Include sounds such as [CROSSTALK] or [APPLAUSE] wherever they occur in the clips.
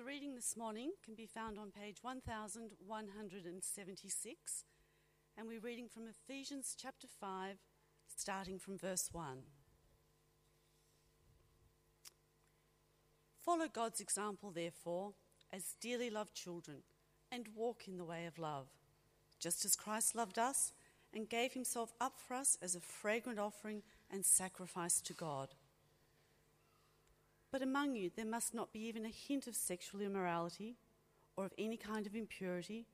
The reading this morning can be found on page 1176, and we're reading from Ephesians chapter 5, starting from verse 1. Follow God's example, therefore, as dearly loved children, and walk in the way of love, just as Christ loved us and gave himself up for us as a fragrant offering and sacrifice to God. But among you there must not be even a hint of sexual immorality, or of any kind of impurity,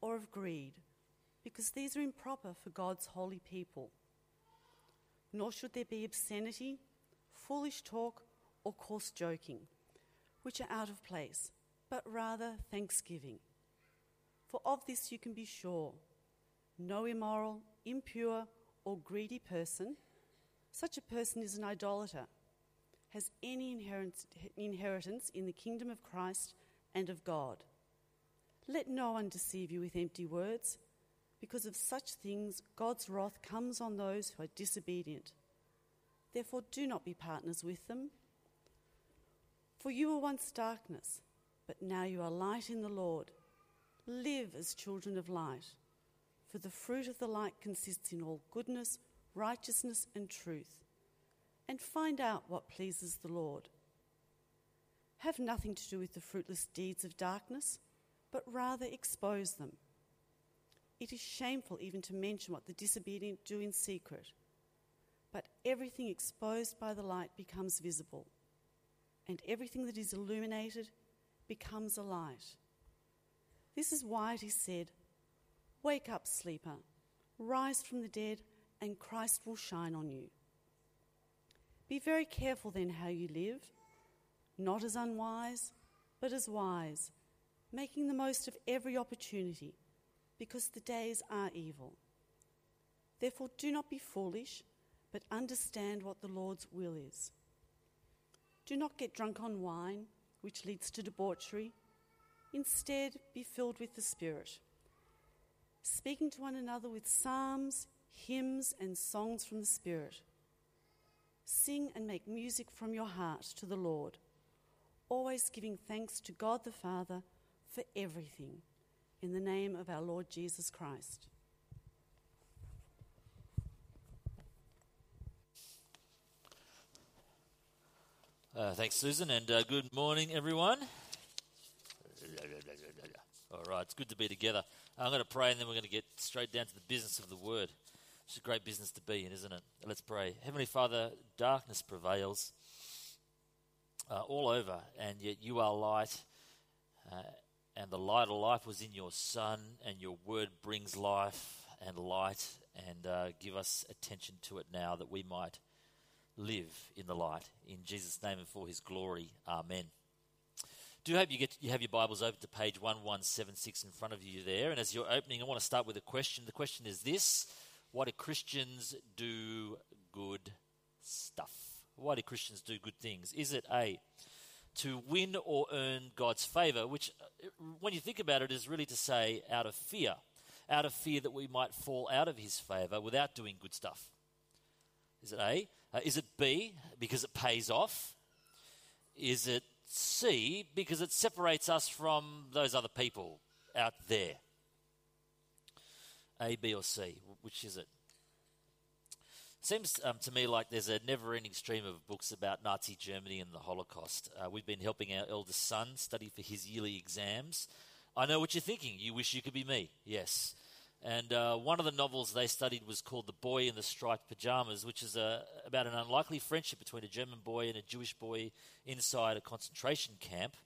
or of greed, because these are improper for God's holy people. Nor should there be obscenity, foolish talk, or coarse joking, which are out of place, but rather thanksgiving. For of this you can be sure no immoral, impure, or greedy person, such a person is an idolater has any inheritance in the kingdom of Christ and of God. Let no one deceive you with empty words, because of such things God's wrath comes on those who are disobedient. Therefore, do not be partners with them. For you were once darkness, but now you are light in the Lord. Live as children of light, for the fruit of the light consists in all goodness, righteousness, and truth and find out what pleases the Lord. Have nothing to do with the fruitless deeds of darkness, but rather expose them. It is shameful even to mention what the disobedient do in secret, but everything exposed by the light becomes visible, and everything that is illuminated becomes a light. This is why it is said, Wake up, sleeper, rise from the dead, and Christ will shine on you. Be very careful then how you live, not as unwise, but as wise, making the most of every opportunity, because the days are evil. Therefore, do not be foolish, but understand what the Lord's will is. Do not get drunk on wine, which leads to debauchery. Instead, be filled with the Spirit, speaking to one another with psalms, hymns, and songs from the Spirit Sing and make music from your heart to the Lord, always giving thanks to God the Father for everything, in the name of our Lord Jesus Christ. Uh, thanks, Susan, and uh, good morning, everyone. All right, it's good to be together. I'm going to pray, and then we're going to get straight down to the business of the word. It's a great business to be in, isn't it? Let's pray. Heavenly Father, darkness prevails uh, all over, and yet you are light, uh, and the light of life was in your Son, and your word brings life and light, and uh, give us attention to it now that we might live in the light. In Jesus' name and for his glory. Amen. Do hope you get you have your Bibles open to page 1176 in front of you there. And as you're opening, I want to start with a question. The question is this why do Christians do good stuff? Why do Christians do good things? Is it A, to win or earn God's favor, which, uh, when you think about it, is really to say out of fear, out of fear that we might fall out of His favor without doing good stuff? Is it A? Uh, is it B, because it pays off? Is it C, because it separates us from those other people out there? A, B, or C? Which is it? Seems um, to me like there's a never ending stream of books about Nazi Germany and the Holocaust. Uh, we've been helping our eldest son study for his yearly exams. I know what you're thinking. You wish you could be me. Yes. And uh, one of the novels they studied was called The Boy in the Striped Pajamas, which is a, about an unlikely friendship between a German boy and a Jewish boy inside a concentration camp.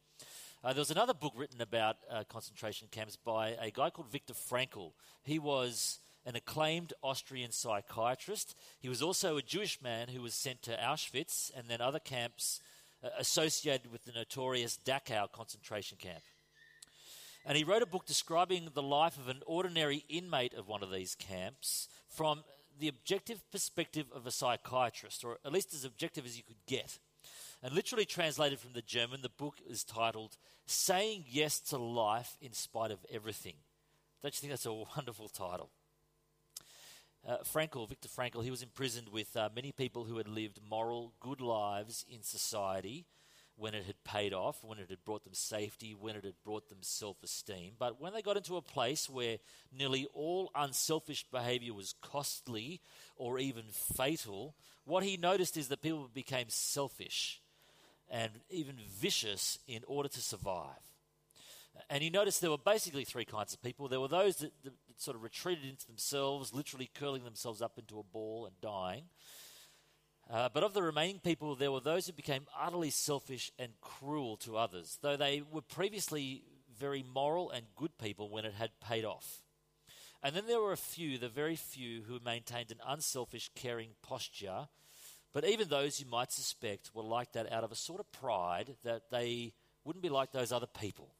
Uh, there was another book written about uh, concentration camps by a guy called Viktor Frankl. He was an acclaimed Austrian psychiatrist. He was also a Jewish man who was sent to Auschwitz and then other camps uh, associated with the notorious Dachau concentration camp. And he wrote a book describing the life of an ordinary inmate of one of these camps from the objective perspective of a psychiatrist, or at least as objective as you could get. And literally translated from the German, the book is titled Saying Yes to Life in Spite of Everything. Don't you think that's a wonderful title? Uh, Frankl, Viktor Frankl, he was imprisoned with uh, many people who had lived moral, good lives in society, when it had paid off, when it had brought them safety, when it had brought them self esteem. But when they got into a place where nearly all unselfish behavior was costly or even fatal, what he noticed is that people became selfish and even vicious in order to survive. And he noticed there were basically three kinds of people. There were those that, that, that sort of retreated into themselves, literally curling themselves up into a ball and dying. Uh, but of the remaining people, there were those who became utterly selfish and cruel to others, though they were previously very moral and good people when it had paid off. And then there were a few, the very few, who maintained an unselfish, caring posture. But even those you might suspect were like that out of a sort of pride that they wouldn't be like those other people,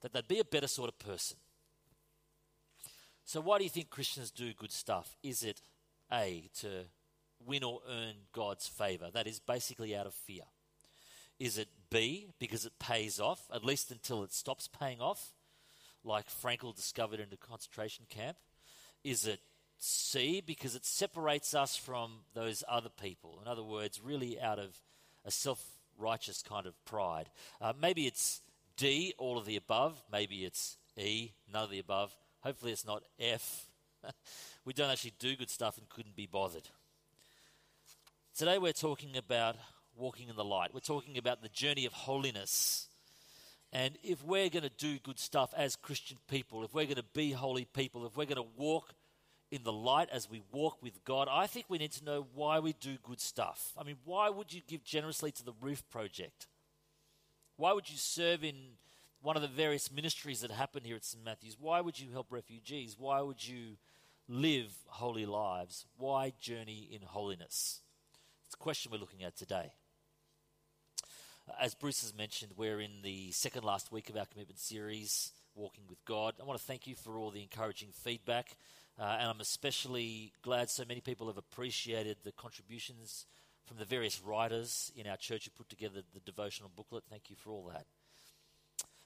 that they'd be a better sort of person. So, why do you think Christians do good stuff? Is it A, to win or earn God's favor. That is basically out of fear. Is it B, because it pays off, at least until it stops paying off, like Frankl discovered in the concentration camp? Is it C, because it separates us from those other people? In other words, really out of a self righteous kind of pride. Uh, maybe it's D, all of the above. Maybe it's E, none of the above. Hopefully it's not F. [LAUGHS] we don't actually do good stuff and couldn't be bothered. Today we're talking about walking in the light. We're talking about the journey of holiness. And if we're going to do good stuff as Christian people, if we're going to be holy people, if we're going to walk in the light as we walk with God, I think we need to know why we do good stuff. I mean, why would you give generously to the Roof Project? Why would you serve in one of the various ministries that happen here at St. Matthew's? Why would you help refugees? Why would you live holy lives? Why journey in holiness? It's a question we're looking at today. As Bruce has mentioned, we're in the second last week of our commitment series, Walking with God. I want to thank you for all the encouraging feedback, uh, and I'm especially glad so many people have appreciated the contributions from the various writers in our church who put together the devotional booklet. Thank you for all that.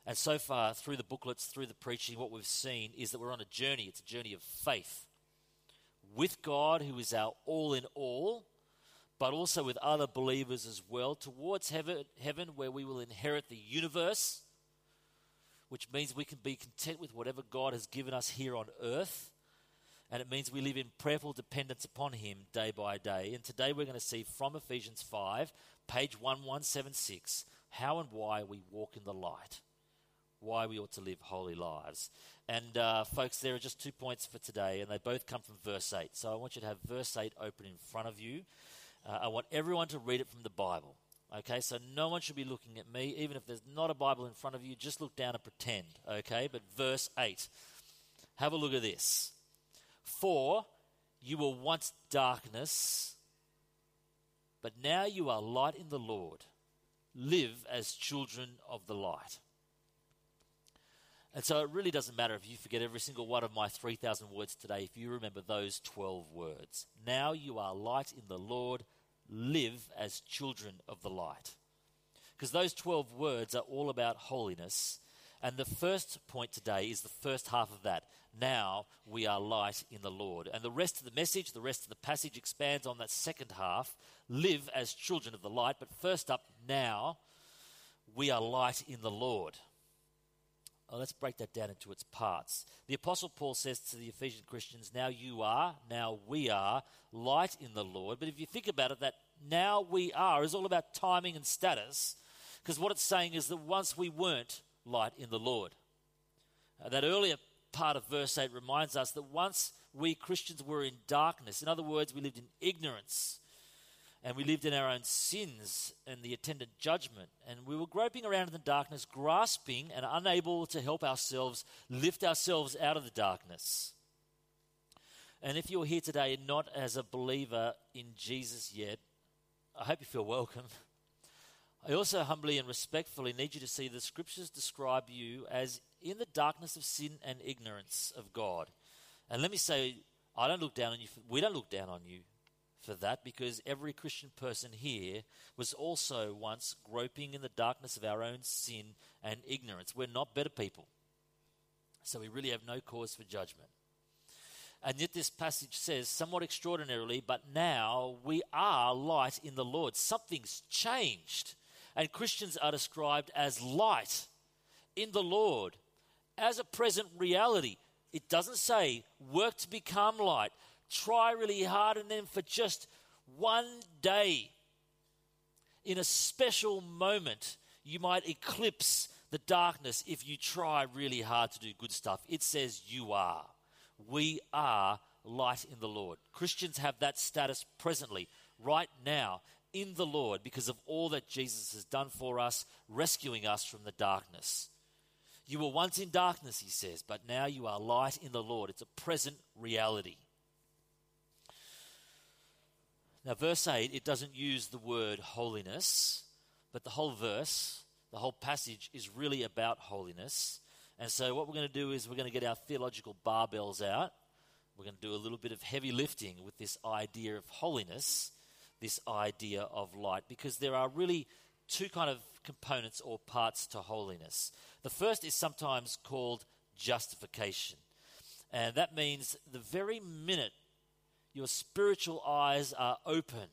And so far, through the booklets, through the preaching, what we've seen is that we're on a journey. It's a journey of faith with God, who is our all in all, but also with other believers as well, towards heaven, heaven where we will inherit the universe, which means we can be content with whatever God has given us here on earth. And it means we live in prayerful dependence upon Him day by day. And today we're going to see from Ephesians 5, page 1176, how and why we walk in the light, why we ought to live holy lives. And uh, folks, there are just two points for today, and they both come from verse 8. So I want you to have verse 8 open in front of you. Uh, I want everyone to read it from the Bible. Okay, so no one should be looking at me, even if there's not a Bible in front of you, just look down and pretend. Okay, but verse 8. Have a look at this. For you were once darkness, but now you are light in the Lord. Live as children of the light. And so it really doesn't matter if you forget every single one of my 3,000 words today, if you remember those 12 words. Now you are light in the Lord, live as children of the light. Because those 12 words are all about holiness. And the first point today is the first half of that. Now we are light in the Lord. And the rest of the message, the rest of the passage expands on that second half live as children of the light. But first up, now we are light in the Lord. Oh, let's break that down into its parts. The Apostle Paul says to the Ephesian Christians, Now you are, now we are, light in the Lord. But if you think about it, that now we are is all about timing and status. Because what it's saying is that once we weren't light in the Lord. Uh, that earlier part of verse 8 reminds us that once we Christians were in darkness, in other words, we lived in ignorance and we lived in our own sins and the attendant judgment. And we were groping around in the darkness, grasping and unable to help ourselves lift ourselves out of the darkness. And if you're here today not as a believer in Jesus yet, I hope you feel welcome. [LAUGHS] I also humbly and respectfully need you to see the scriptures describe you as in the darkness of sin and ignorance of God. And let me say, I don't look down on you. we don't look down on you for that because every Christian person here was also once groping in the darkness of our own sin and ignorance. We're not better people. So we really have no cause for judgment. And yet, this passage says, somewhat extraordinarily, but now we are light in the Lord. Something's changed. And Christians are described as light in the Lord as a present reality. It doesn't say work to become light, try really hard, and then for just one day, in a special moment, you might eclipse the darkness if you try really hard to do good stuff. It says you are. We are light in the Lord. Christians have that status presently, right now, in the Lord, because of all that Jesus has done for us, rescuing us from the darkness. You were once in darkness, he says, but now you are light in the Lord. It's a present reality. Now, verse 8, it doesn't use the word holiness, but the whole verse, the whole passage is really about holiness. And so, what we're going to do is we're going to get our theological barbells out. We're going to do a little bit of heavy lifting with this idea of holiness, this idea of light, because there are really two kind of components or parts to holiness. The first is sometimes called justification. And that means the very minute your spiritual eyes are open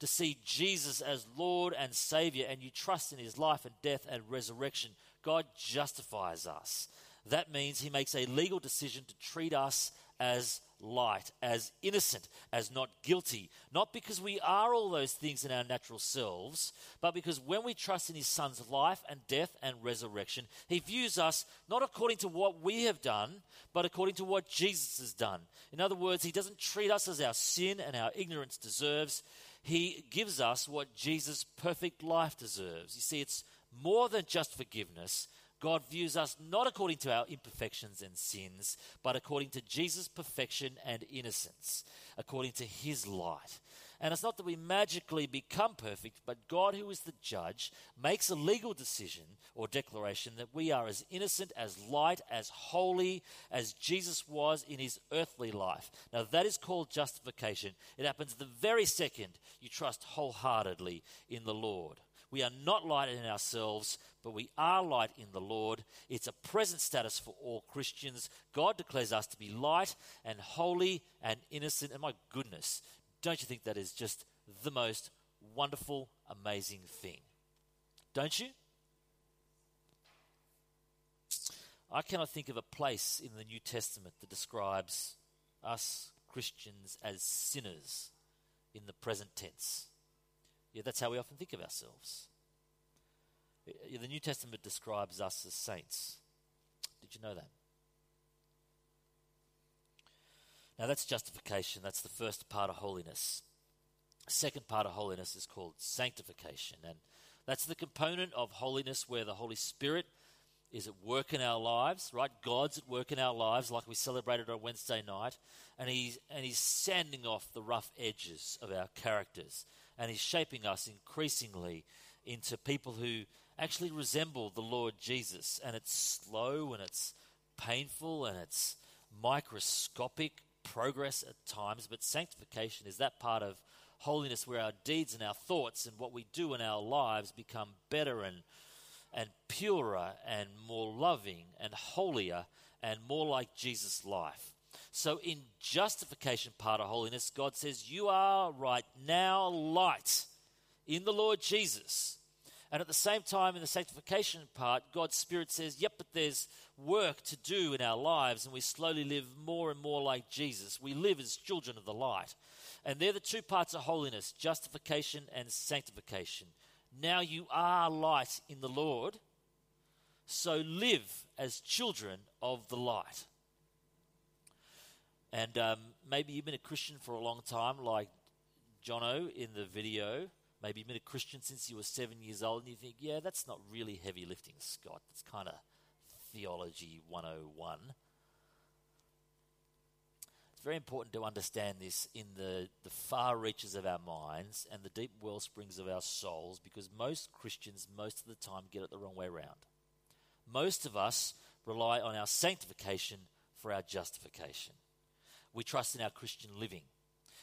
to see Jesus as Lord and Savior, and you trust in His life and death and resurrection, God justifies us. That means He makes a legal decision to treat us as light, as innocent, as not guilty. Not because we are all those things in our natural selves, but because when we trust in His Son's life and death and resurrection, He views us not according to what we have done, but according to what Jesus has done. In other words, He doesn't treat us as our sin and our ignorance deserves. He gives us what Jesus' perfect life deserves. You see, it's more than just forgiveness, God views us not according to our imperfections and sins, but according to Jesus' perfection and innocence, according to his light. And it's not that we magically become perfect, but God, who is the judge, makes a legal decision or declaration that we are as innocent, as light, as holy as Jesus was in his earthly life. Now, that is called justification. It happens the very second you trust wholeheartedly in the Lord. We are not light in ourselves, but we are light in the Lord. It's a present status for all Christians. God declares us to be light and holy and innocent. And my goodness, don't you think that is just the most wonderful, amazing thing? Don't you? I cannot think of a place in the New Testament that describes us Christians as sinners in the present tense. Yeah, that's how we often think of ourselves. The New Testament describes us as saints. Did you know that? Now, that's justification. That's the first part of holiness. Second part of holiness is called sanctification. And that's the component of holiness where the Holy Spirit is at work in our lives, right? God's at work in our lives, like we celebrated on Wednesday night, and he's and he's sanding off the rough edges of our characters, and he's shaping us increasingly into people who actually resemble the Lord Jesus. And it's slow and it's painful and it's microscopic progress at times, but sanctification is that part of holiness where our deeds and our thoughts and what we do in our lives become better and and purer and more loving and holier and more like Jesus' life. So, in justification part of holiness, God says, You are right now light in the Lord Jesus. And at the same time, in the sanctification part, God's Spirit says, Yep, but there's work to do in our lives, and we slowly live more and more like Jesus. We live as children of the light. And they're the two parts of holiness justification and sanctification. Now you are light in the Lord, so live as children of the light. And um, maybe you've been a Christian for a long time, like Jono in the video. Maybe you've been a Christian since you were seven years old, and you think, yeah, that's not really heavy lifting, Scott. It's kind of theology 101. It's very important to understand this in the, the far reaches of our minds and the deep well springs of our souls because most Christians, most of the time, get it the wrong way around. Most of us rely on our sanctification for our justification. We trust in our Christian living.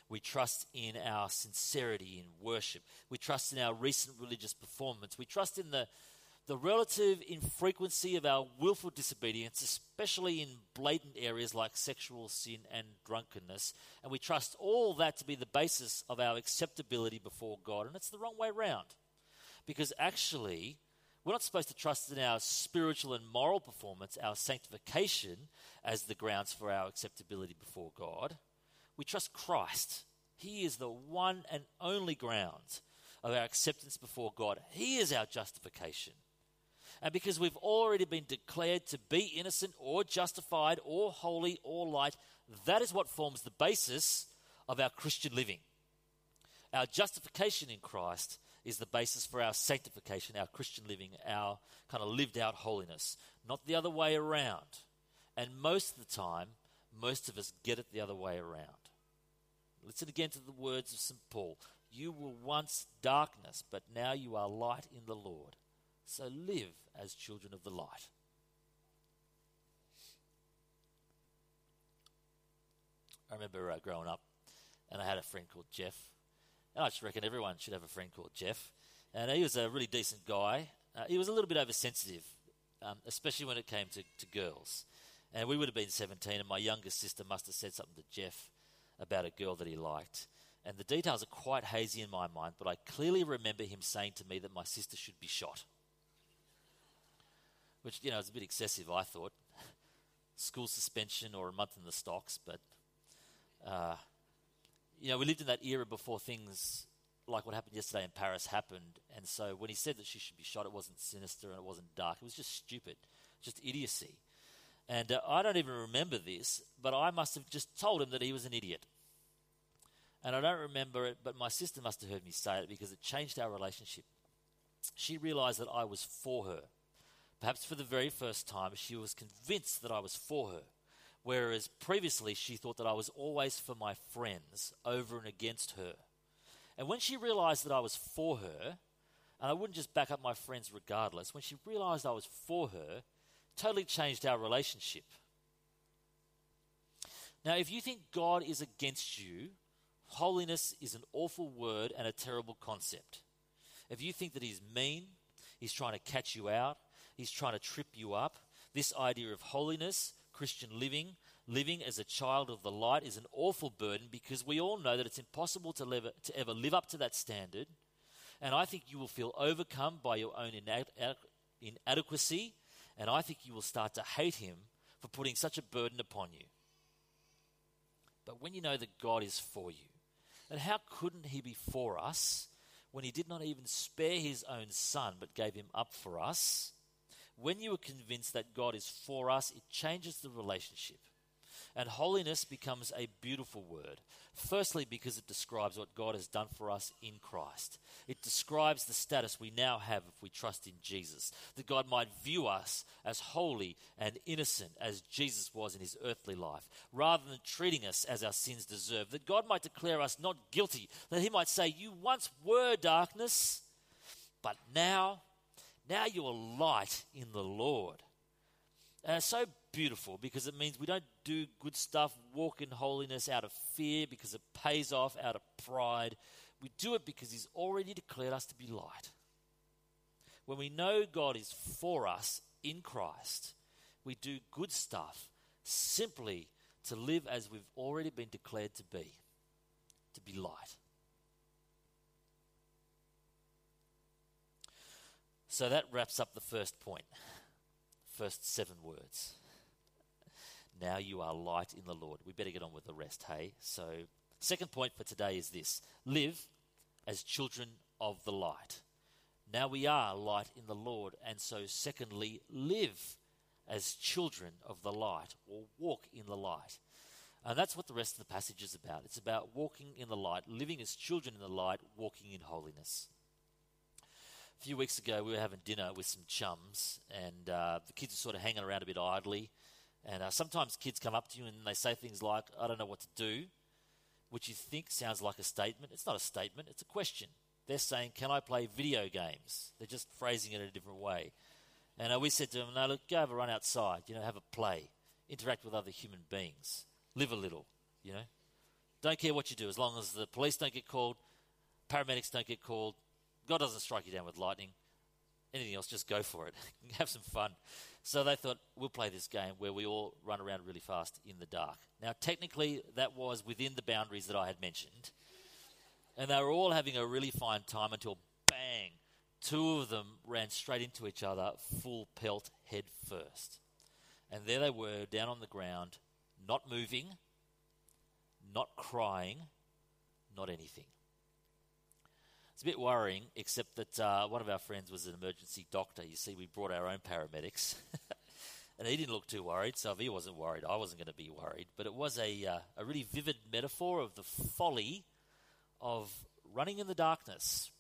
We trust in our sincerity in worship. We trust in our recent religious performance. We trust in the, the relative infrequency of our willful disobedience, especially in blatant areas like sexual sin and drunkenness. And we trust all that to be the basis of our acceptability before God. And it's the wrong way round. Because actually, we're not supposed to trust in our spiritual and moral performance, our sanctification, as the grounds for our acceptability before God. We trust Christ. He is the one and only ground of our acceptance before God. He is our justification. And because we've already been declared to be innocent or justified or holy or light, that is what forms the basis of our Christian living. Our justification in Christ is the basis for our sanctification, our Christian living, our kind of lived out holiness, not the other way around. And most of the time, most of us get it the other way around. Listen again to the words of St. Paul. You were once darkness, but now you are light in the Lord. So live as children of the light. I remember uh, growing up, and I had a friend called Jeff. And I just reckon everyone should have a friend called Jeff. And he was a really decent guy. Uh, he was a little bit oversensitive, um, especially when it came to, to girls. And we would have been 17, and my youngest sister must have said something to Jeff about a girl that he liked. And the details are quite hazy in my mind, but I clearly remember him saying to me that my sister should be shot. Which, you know, is a bit excessive, I thought. [LAUGHS] School suspension or a month in the stocks, but uh, you know, we lived in that era before things like what happened yesterday in Paris happened. And so when he said that she should be shot, it wasn't sinister and it wasn't dark. It was just stupid, just idiocy. And uh, I don't even remember this, but I must have just told him that he was an idiot. And I don't remember it, but my sister must have heard me say it because it changed our relationship. She realized that I was for her. Perhaps for the very first time, she was convinced that I was for her whereas previously she thought that I was always for my friends over and against her. And when she realized that I was for her, and I wouldn't just back up my friends regardless, when she realized I was for her, totally changed our relationship. Now, if you think God is against you, holiness is an awful word and a terrible concept. If you think that He's mean, He's trying to catch you out, He's trying to trip you up, this idea of holiness Christian living, living as a child of the light, is an awful burden because we all know that it's impossible to, live, to ever live up to that standard. And I think you will feel overcome by your own inadequacy, and I think you will start to hate Him for putting such a burden upon you. But when you know that God is for you, and how couldn't He be for us when He did not even spare His own Son but gave Him up for us? When you are convinced that God is for us, it changes the relationship. And holiness becomes a beautiful word. Firstly, because it describes what God has done for us in Christ. It describes the status we now have if we trust in Jesus. That God might view us as holy and innocent as Jesus was in his earthly life, rather than treating us as our sins deserve. That God might declare us not guilty. That he might say, You once were darkness, but now now you are light in the Lord. And it's so beautiful because it means we don't do good stuff, walk in holiness out of fear because it pays off out of pride. We do it because He's already declared us to be light. When we know God is for us in Christ, we do good stuff simply to live as we've already been declared to be, to be light. So that wraps up the first point. First seven words. Now you are light in the Lord. We better get on with the rest, hey? So, second point for today is this live as children of the light. Now we are light in the Lord, and so, secondly, live as children of the light or walk in the light. And that's what the rest of the passage is about. It's about walking in the light, living as children in the light, walking in holiness. A few weeks ago, we were having dinner with some chums, and uh, the kids are sort of hanging around a bit idly. And uh, sometimes kids come up to you and they say things like, I don't know what to do, which you think sounds like a statement. It's not a statement, it's a question. They're saying, Can I play video games? They're just phrasing it in a different way. And uh, we said to them, No, look, go have a run outside, you know, have a play, interact with other human beings, live a little, you know. Don't care what you do, as long as the police don't get called, paramedics don't get called, God doesn't strike you down with lightning. Anything else, just go for it. [LAUGHS] Have some fun. So they thought, we'll play this game where we all run around really fast in the dark. Now, technically, that was within the boundaries that I had mentioned. And they were all having a really fine time until bang, two of them ran straight into each other, full pelt head first. And there they were, down on the ground, not moving, not crying, not anything. It's a bit worrying, except that uh, one of our friends was an emergency doctor. You see, we brought our own paramedics. [LAUGHS] and he didn't look too worried, so if he wasn't worried, I wasn't going to be worried. But it was a, uh, a really vivid metaphor of the folly of running in the darkness.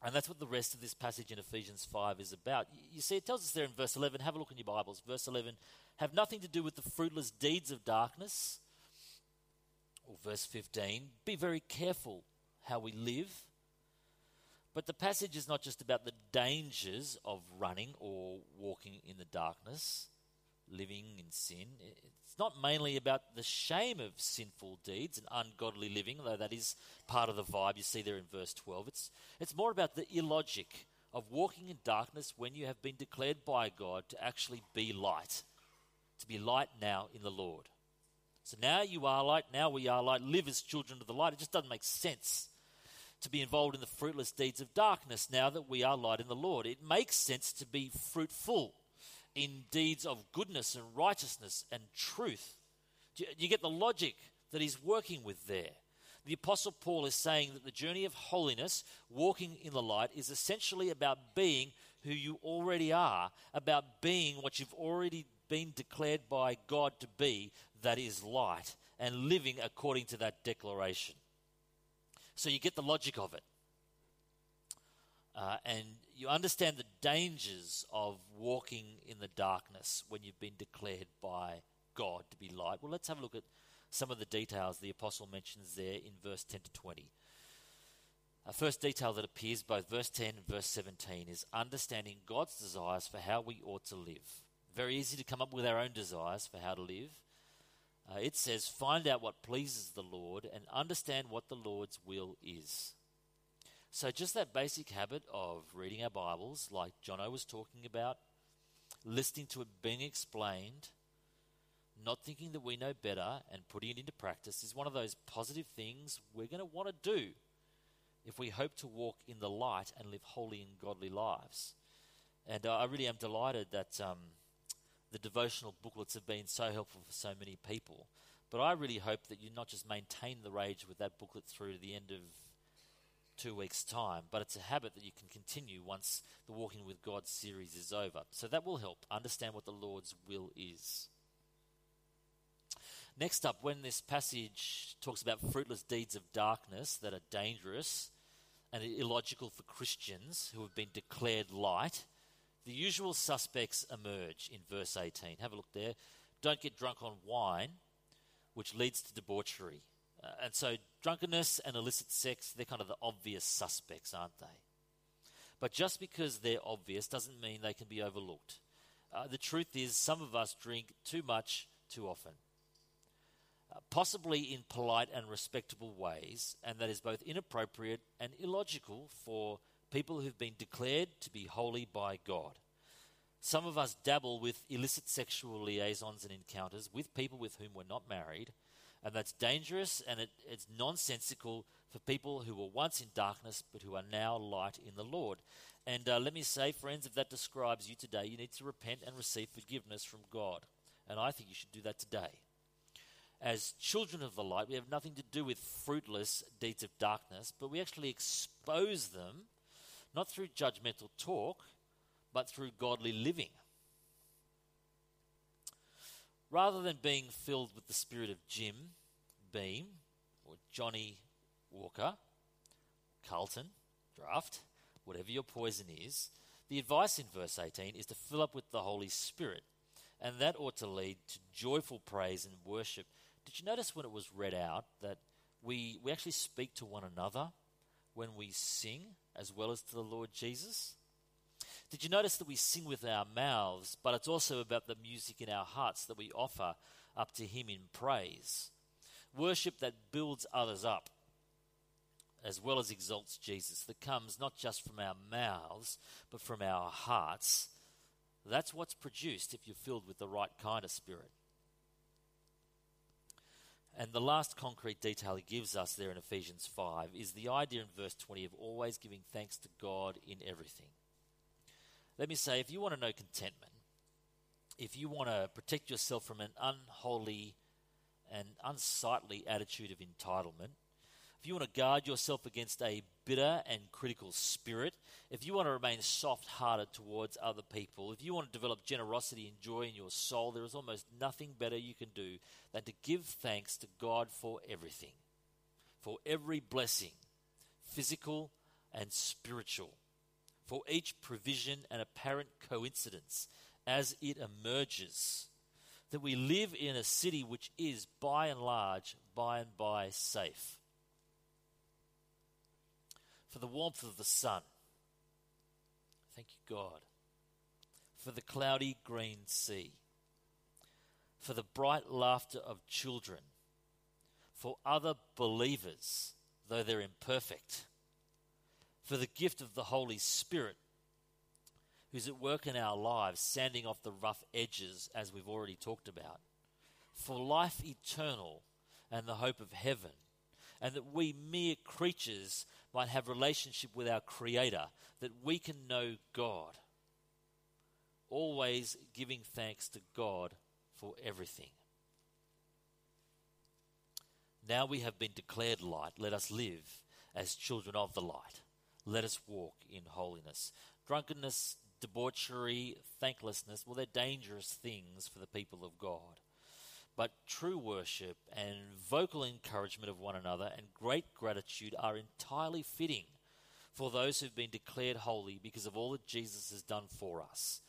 And that's what the rest of this passage in Ephesians 5 is about. You see, it tells us there in verse 11, have a look in your Bibles. Verse 11, have nothing to do with the fruitless deeds of darkness. Or verse 15, be very careful how we live. But the passage is not just about the dangers of running or walking in the darkness, living in sin. It's not mainly about the shame of sinful deeds and ungodly living, though that is part of the vibe you see there in verse 12. It's, it's more about the illogic of walking in darkness when you have been declared by God to actually be light, to be light now in the Lord. So now you are light, now we are light, live as children of the light. It just doesn't make sense to be involved in the fruitless deeds of darkness now that we are light in the Lord. It makes sense to be fruitful in deeds of goodness and righteousness and truth. You, get the logic that he's working with there? The Apostle Paul is saying that the journey of holiness, walking in the light, is essentially about being who you already are, about being what you've already been declared by God to be, that is light, and living according to that declaration. So you get the logic of it. Uh, and you understand the dangers of walking in the darkness when you've been declared by God to be light. Well, let's have a look at some of the details the apostle mentions there in verse 10 to 20. A first detail that appears both verse 10 and verse 17 is understanding God's desires for how we ought to live. Very easy to come up with our own desires for how to live. Uh, it says, Find out what pleases the Lord and understand what the Lord's will is. So, just that basic habit of reading our Bibles, like Jono was talking about, listening to it being explained, not thinking that we know better, and putting it into practice is one of those positive things we're going to want to do if we hope to walk in the light and live holy and godly lives. And uh, I really am delighted that. Um, the devotional booklets have been so helpful for so many people. But I really hope that you not just maintain the rage with that booklet through to the end of two weeks' time, but it's a habit that you can continue once the Walking with God series is over. So that will help understand what the Lord's will is. Next up, when this passage talks about fruitless deeds of darkness that are dangerous and illogical for Christians who have been declared light, the usual suspects emerge in verse 18. Have a look there. Don't get drunk on wine, which leads to debauchery. Uh, and so, drunkenness and illicit sex, they're kind of the obvious suspects, aren't they? But just because they're obvious doesn't mean they can be overlooked. Uh, the truth is, some of us drink too much too often. Uh, possibly in polite and respectable ways, and that is both inappropriate and illogical for people who've been declared to be holy by God. Some of us dabble with illicit sexual liaisons and encounters with people with whom we're not married, and that's dangerous and it, it's nonsensical for people who were once in darkness but who are now light in the Lord. And uh, let me say, friends, if that describes you today, you need to repent and receive forgiveness from God. And I think you should do that today. As children of the light, we have nothing to do with fruitless deeds of darkness, but we actually expose them not through judgmental talk, but through godly living. Rather than being filled with the spirit of Jim Beam or Johnnie Walker, Carlton, Draft, whatever your poison is, the advice in verse 18 is to fill up with the Holy Spirit, and that ought to lead to joyful praise and worship. Did you notice when it was read out that we, we actually speak to one another when we sing? as well as to the Lord Jesus? Did you notice that we sing with our mouths, but it's also about the music in our hearts that we offer up to Him in praise? Worship that builds others up as well as exalts Jesus, that comes not just from our mouths, but from our hearts. That's what's produced if you're filled with the right kind of spirit. And the last concrete detail he gives us there in Ephesians 5 is the idea in verse 20 of always giving thanks to God in everything. Let me say, if you want to know contentment, if you want to protect yourself from an unholy and unsightly attitude of entitlement, if you want to guard yourself against a bitter and critical spirit, if you want to remain soft hearted towards other people, if you want to develop generosity and joy in your soul, there is almost nothing better you can do than to give thanks to God for everything, for every blessing, physical and spiritual, for each provision and apparent coincidence as it emerges. That we live in a city which is, by and large, by and by safe for the warmth of the sun. Thank you, God. For the cloudy green sea. For the bright laughter of children. For other believers, though they're imperfect. For the gift of the Holy Spirit, who's at work in our lives, sanding off the rough edges, as we've already talked about. For life eternal and the hope of heaven and that we mere creatures might have relationship with our creator that we can know god always giving thanks to god for everything. Now we have been declared light. Let us live as children of the light. Let us walk in holiness. Drunkenness debauchery thanklessness well they're dangerous things for the people of god but true worship and vocal encouragement of one another and great gratitude are entirely fitting for those who've been declared holy because of all that Jesus has done for us.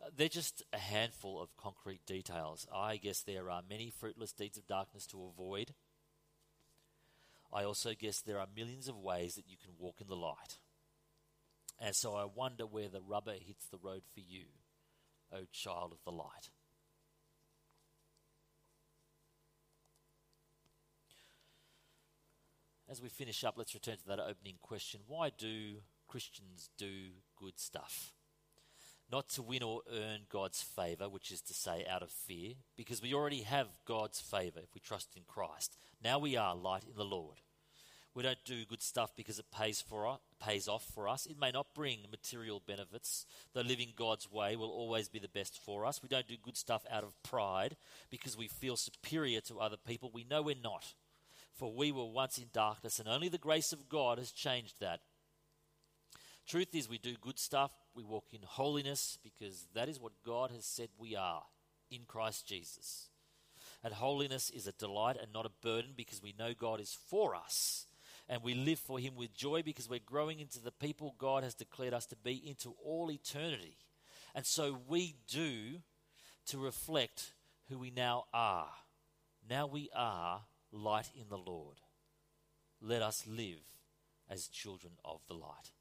Uh, they're just a handful of concrete details. I guess there are many fruitless deeds of darkness to avoid. I also guess there are millions of ways that you can walk in the light. And so I wonder where the rubber hits the road for you, O child of the light. As we finish up, let's return to that opening question. Why do Christians do good stuff? Not to win or earn God's favor, which is to say, out of fear, because we already have God's favor if we trust in Christ. Now we are light in the Lord. We don't do good stuff because it pays for us, pays off for us. It may not bring material benefits, though living God's way will always be the best for us. We don't do good stuff out of pride because we feel superior to other people. We know we're not. For we were once in darkness, and only the grace of God has changed that. Truth is, we do good stuff, we walk in holiness, because that is what God has said we are in Christ Jesus. And holiness is a delight and not a burden because we know God is for us. And we live for Him with joy because we're growing into the people God has declared us to be into all eternity. And so we do to reflect who we now are. Now we are light in the Lord. Let us live as children of the light.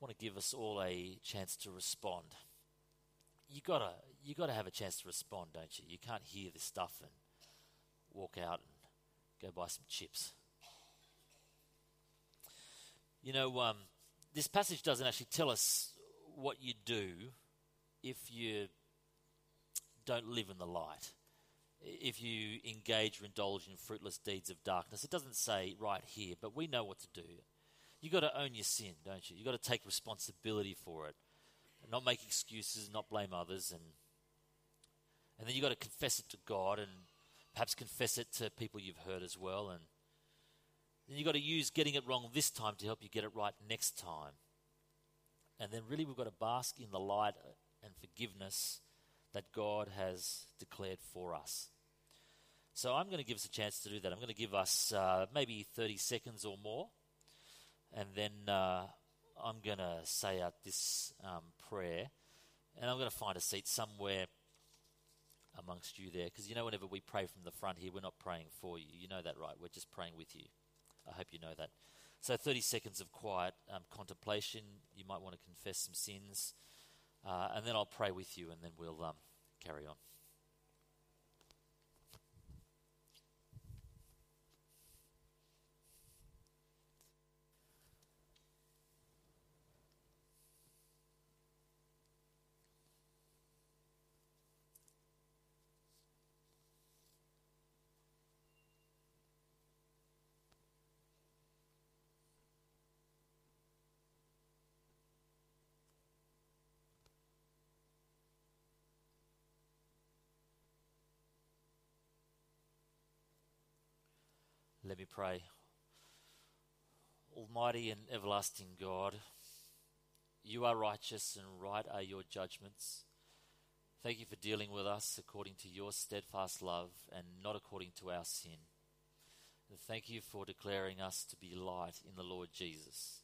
I want to give us all a chance to respond. You gotta you gotta have a chance to respond, don't you? You can't hear this stuff and walk out and go buy some chips. You know, um, this passage doesn't actually tell us what you do if you don't live in the light, if you engage or indulge in fruitless deeds of darkness, it doesn't say right here, but we know what to do. You've got to own your sin, don't you? You've got to take responsibility for it. Not make excuses, not blame others, and and then you've got to confess it to God and perhaps confess it to people you've hurt as well. And then you've got to use getting it wrong this time to help you get it right next time. And then really we've got to bask in the light and forgiveness that God has declared for us. So I'm going to give us a chance to do that. I'm going to give us uh, maybe 30 seconds or more, and then uh, I'm going to say out this um, prayer, and I'm going to find a seat somewhere amongst you there, because you know, whenever we pray from the front here, we're not praying for you. You know that, right? We're just praying with you. I hope you know that. So 30 seconds of quiet um, contemplation. You might want to confess some sins. Uh, and then I'll pray with you, and then we'll um, carry on. Let me pray. Almighty and everlasting God, you are righteous and right are your judgments. Thank you for dealing with us according to your steadfast love and not according to our sin. And thank you for declaring us to be light in the Lord Jesus.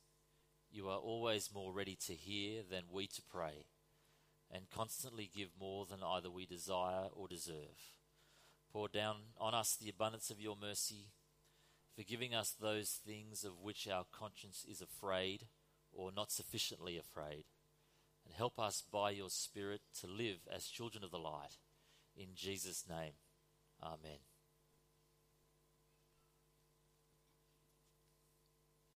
You are always more ready to hear than we to pray, and constantly give more than either we desire or deserve. Pour down on us the abundance of your mercy, forgiving us those things of which our conscience is afraid or not sufficiently afraid, and help us by your Spirit to live as children of the light. In Jesus' name, Amen.